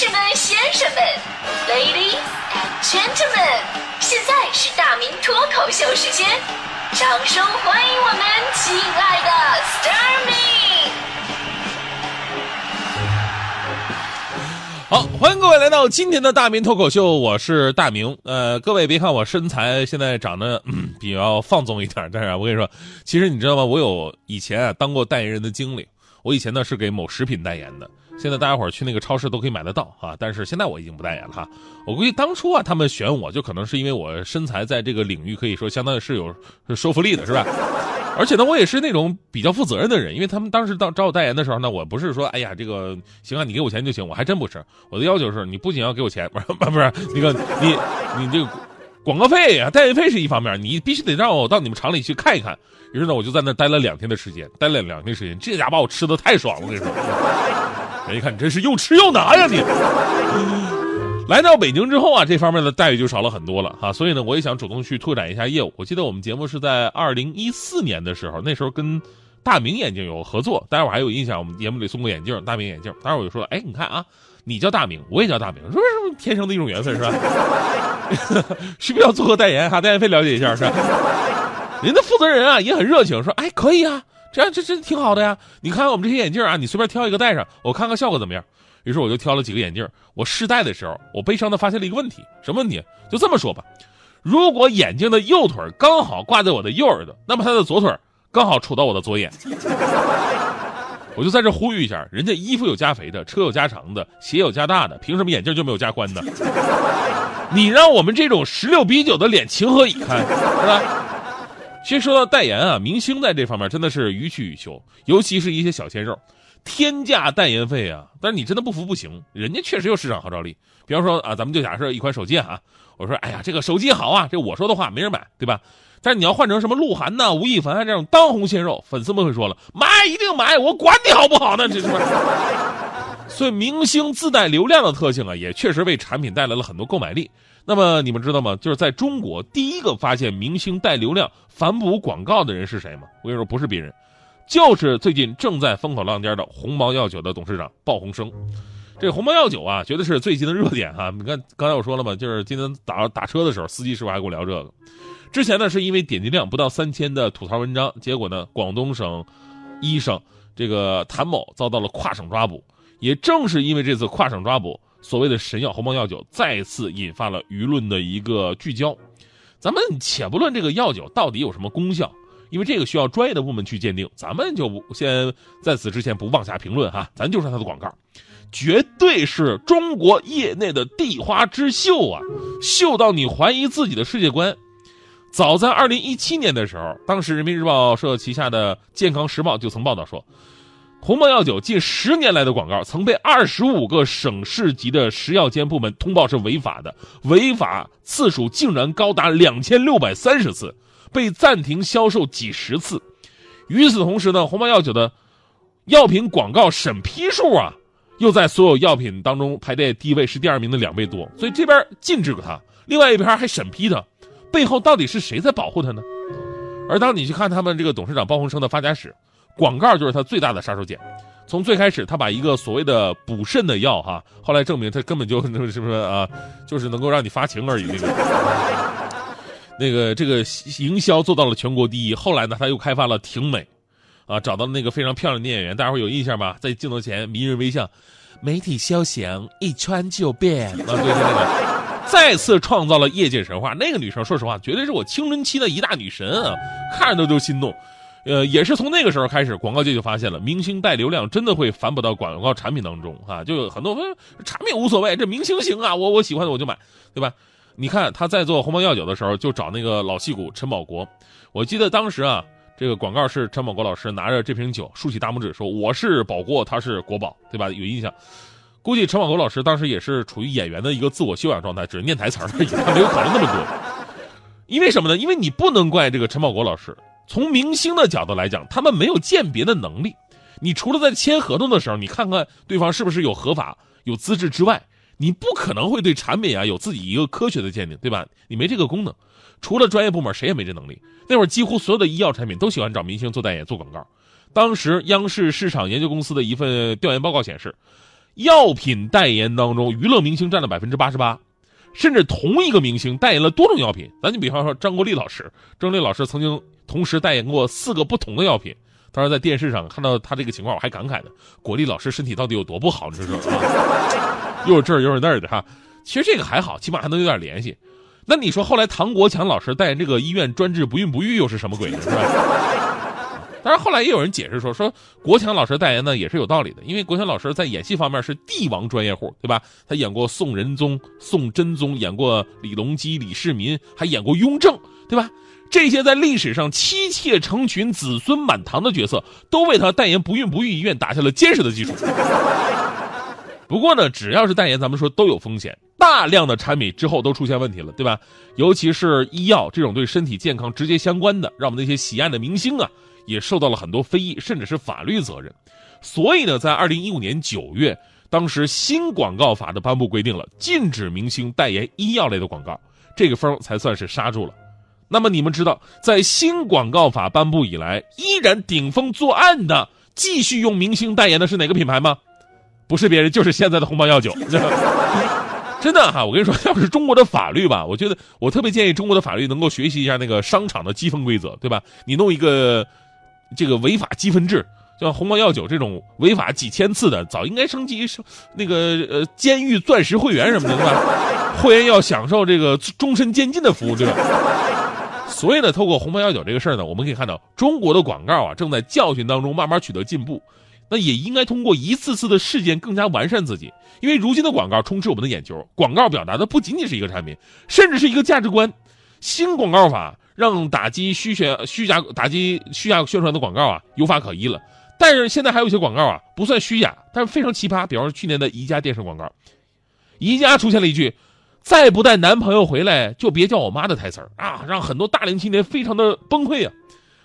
士们、先生们，Ladies and Gentlemen，现在是大明脱口秀时间，掌声欢迎我们亲爱的 s t a r m y 好，欢迎各位来到今天的大明脱口秀，我是大明。呃，各位别看我身材现在长得、比较放纵一点，但是啊，我跟你说，其实你知道吗？我有以前啊当过代言人的经历。我以前呢是给某食品代言的，现在大家伙去那个超市都可以买得到啊。但是现在我已经不代言了哈。我估计当初啊，他们选我就可能是因为我身材在这个领域可以说相当于是有说服力的，是吧？而且呢，我也是那种比较负责任的人，因为他们当时到找我代言的时候呢，我不是说哎呀这个行啊，你给我钱就行，我还真不是。我的要求是你不仅要给我钱，不是不是那个你你这个广告费啊，代言费是一方面，你必须得让我到你们厂里去看一看。于是呢，我就在那待了两天的时间，待了两天时间，这家把我吃的太爽了，我跟你说。人一看你真是又吃又拿呀你。来到北京之后啊，这方面的待遇就少了很多了哈，所以呢，我也想主动去拓展一下业务。我记得我们节目是在二零一四年的时候，那时候跟大明眼镜有合作，待会儿还有印象，我们节目里送过眼镜，大明眼镜。当时我就说，哎，你看啊，你叫大明，我也叫大明，说是不是天生的一种缘分是吧？需不需要做个代言哈？代言费了解一下是吧？人家负责人啊也很热情，说，哎，可以啊，这样这这挺好的呀。你看我们这些眼镜啊，你随便挑一个戴上，我看看效果怎么样。于是我就挑了几个眼镜，我试戴的时候，我悲伤的发现了一个问题，什么问题？就这么说吧，如果眼镜的右腿刚好挂在我的右耳朵，那么它的左腿刚好杵到我的左眼。我就在这呼吁一下，人家衣服有加肥的，车有加长的，鞋有加大的，凭什么眼镜就没有加宽的？你让我们这种十六比九的脸情何以堪，是吧？其实说到代言啊，明星在这方面真的是予取予求，尤其是一些小鲜肉。天价代言费啊！但是你真的不服不行，人家确实有市场号召力。比方说啊，咱们就假设一款手机哈，我说哎呀，这个手机好啊，这我说的话没人买，对吧？但是你要换成什么鹿晗呐、吴亦凡啊这种当红鲜肉，粉丝们会说了，买一定买，我管你好不好呢？这是。所以明星自带流量的特性啊，也确实为产品带来了很多购买力。那么你们知道吗？就是在中国第一个发现明星带流量反哺广告的人是谁吗？我跟你说，不是别人。就是最近正在风口浪尖的鸿茅药酒的董事长鲍鸿生，这鸿茅药酒啊，绝对是最近的热点哈。你看刚才我说了嘛，就是今天打打车的时候，司机师傅还跟我聊这个。之前呢，是因为点击量不到三千的吐槽文章，结果呢，广东省医生这个谭某遭到了跨省抓捕。也正是因为这次跨省抓捕，所谓的神药鸿茅药酒再次引发了舆论的一个聚焦。咱们且不论这个药酒到底有什么功效。因为这个需要专业的部门去鉴定，咱们就先在此之前不妄下评论哈，咱就说它的广告，绝对是中国业内的地花之秀啊，秀到你怀疑自己的世界观。早在二零一七年的时候，当时人民日报社旗下的健康时报就曾报道说，鸿茅药酒近十年来的广告曾被二十五个省市级的食药监部门通报是违法的，违法次数竟然高达两千六百三十次。被暂停销售几十次，与此同时呢，鸿茅药酒的药品广告审批数啊，又在所有药品当中排在第一位，是第二名的两倍多。所以这边禁止它，另外一边还审批它，背后到底是谁在保护它呢？而当你去看他们这个董事长包鸿生的发家史，广告就是他最大的杀手锏。从最开始，他把一个所谓的补肾的药哈，后来证明他根本就 什么啊，就是能够让你发情而已那个。这个营销做到了全国第一，后来呢，他又开发了婷美，啊，找到那个非常漂亮的演员，大家伙有印象吧？在镜头前迷人微笑，媒体肖想一穿就变，啊，对对对，再次创造了业界神话。那个女生，说实话，绝对是我青春期的一大女神啊，看着都都心动。呃，也是从那个时候开始，广告界就发现了，明星带流量真的会反哺到广告产品当中啊，就有很多产品无所谓，这明星行啊，我我喜欢的我就买，对吧？你看他在做鸿茅药酒的时候，就找那个老戏骨陈宝国。我记得当时啊，这个广告是陈宝国老师拿着这瓶酒，竖起大拇指说：“我是宝国，他是国宝，对吧？”有印象。估计陈宝国老师当时也是处于演员的一个自我修养状态，只是念台词而已，他没有考虑那么多。因为什么呢？因为你不能怪这个陈宝国老师。从明星的角度来讲，他们没有鉴别的能力。你除了在签合同的时候，你看看对方是不是有合法、有资质之外。你不可能会对产品啊有自己一个科学的鉴定，对吧？你没这个功能，除了专业部门，谁也没这能力。那会儿几乎所有的医药产品都喜欢找明星做代言、做广告。当时央视市场研究公司的一份调研报告显示，药品代言当中，娱乐明星占了百分之八十八，甚至同一个明星代言了多种药品。咱就比方说张国立老师，张国立老师曾经同时代言过四个不同的药品。当时在电视上看到他这个情况，我还感慨呢：国立老师身体到底有多不好？你说说，又是这儿又是那儿的哈。其实这个还好，起码还能有点联系。那你说后来唐国强老师代言这个医院专治不孕不育又是什么鬼呢？是吧？当然后来也有人解释说，说国强老师代言呢也是有道理的，因为国强老师在演戏方面是帝王专业户，对吧？他演过宋仁宗、宋真宗，演过李隆基、李世民，还演过雍正，对吧？这些在历史上妻妾成群、子孙满堂的角色，都为他代言不孕不育医院打下了坚实的基础。不过呢，只要是代言，咱们说都有风险。大量的产品之后都出现问题了，对吧？尤其是医药这种对身体健康直接相关的，让我们那些喜爱的明星啊，也受到了很多非议，甚至是法律责任。所以呢，在二零一五年九月，当时新广告法的颁布规定了，禁止明星代言医药类的广告，这个风才算是刹住了。那么你们知道，在新广告法颁布以来，依然顶风作案的，继续用明星代言的是哪个品牌吗？不是别人，就是现在的鸿茅药酒。真的哈，我跟你说，要是中国的法律吧，我觉得我特别建议中国的法律能够学习一下那个商场的积分规则，对吧？你弄一个这个违法积分制，像鸿茅药酒这种违法几千次的，早应该升级升那个呃监狱钻石会员什么的，对吧？会员要享受这个终身监禁的服务，对吧？所以呢，透过鸿茅药酒这个事儿呢，我们可以看到中国的广告啊，正在教训当中慢慢取得进步。那也应该通过一次次的事件更加完善自己，因为如今的广告充斥我们的眼球，广告表达的不仅仅是一个产品，甚至是一个价值观。新广告法让打击虚宣、虚假、打击虚假宣传的广告啊有法可依了。但是现在还有一些广告啊不算虚假，但是非常奇葩。比方说去年的宜家电视广告，宜家出现了一句“再不带男朋友回来就别叫我妈”的台词儿啊，让很多大龄青年非常的崩溃啊。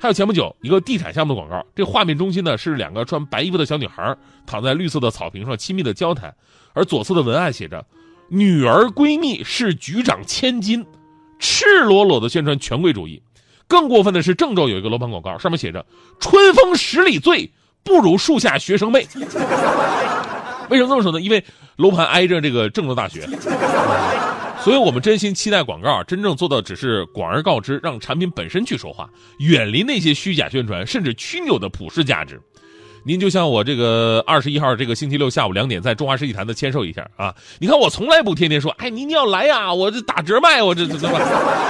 还有前不久一个地产项目的广告，这画面中心呢是两个穿白衣服的小女孩躺在绿色的草坪上亲密的交谈，而左侧的文案写着“女儿闺蜜是局长千金”，赤裸裸的宣传权贵主义。更过分的是，郑州有一个楼盘广告，上面写着“春风十里醉，不如树下学生妹”。为什么这么说呢？因为楼盘挨着这个郑州大学。所以，我们真心期待广告，真正做到只是广而告之，让产品本身去说话，远离那些虚假宣传，甚至曲扭的普世价值。您就像我这个二十一号这个星期六下午两点在中华世纪坛的签售一下啊！你看我从来不天天说，哎，您要来呀，我这打折卖，我这这对吧？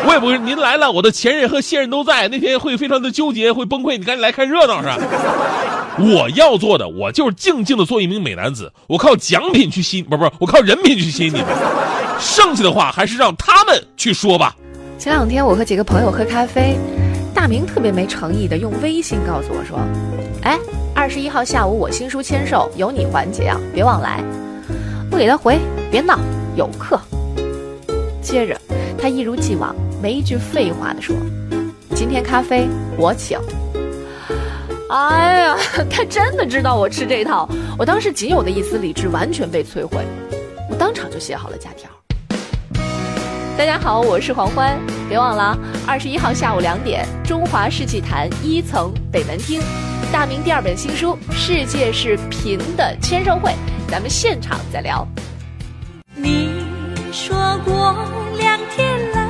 我也不是，您来了，我的前任和现任都在，那天会非常的纠结，会崩溃，你赶紧来看热闹是吧？我要做的，我就是静静的做一名美男子，我靠奖品去吸，不不，我靠人品去吸引你们。剩下的话还是让他们去说吧。前两天我和几个朋友喝咖啡，大明特别没诚意的用微信告诉我说：“哎。”二十一号下午，我新书签售，有你环节啊，别忘来。不给他回，别闹，有课。接着，他一如既往，没一句废话的说：“今天咖啡我请。”哎呀，他真的知道我吃这套，我当时仅有的一丝理智完全被摧毁，我当场就写好了假条。大家好，我是黄欢，别忘了二十一号下午两点，中华世纪坛一层北门厅，大明第二本新书《世界是平的》签售会，咱们现场再聊。你说过两天来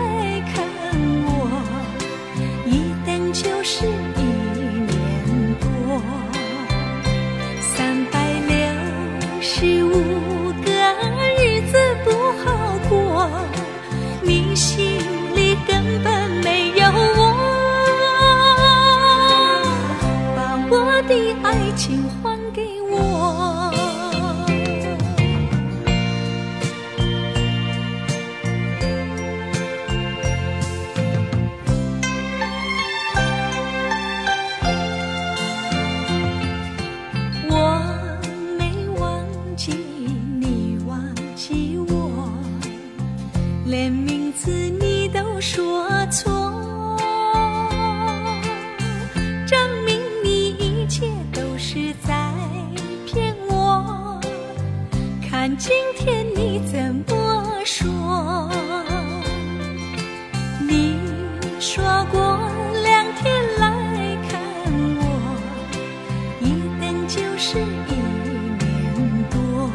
是一年多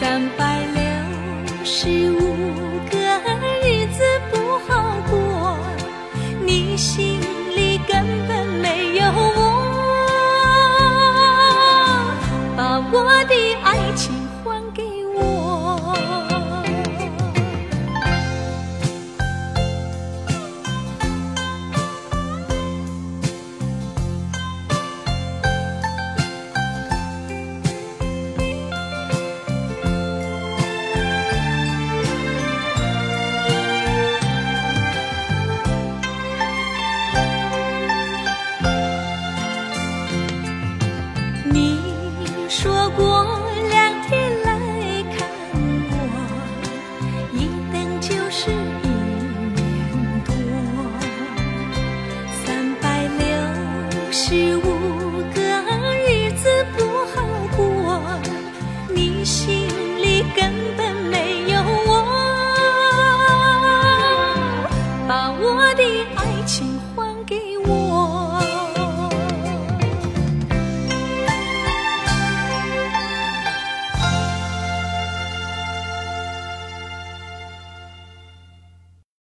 三百六十五心。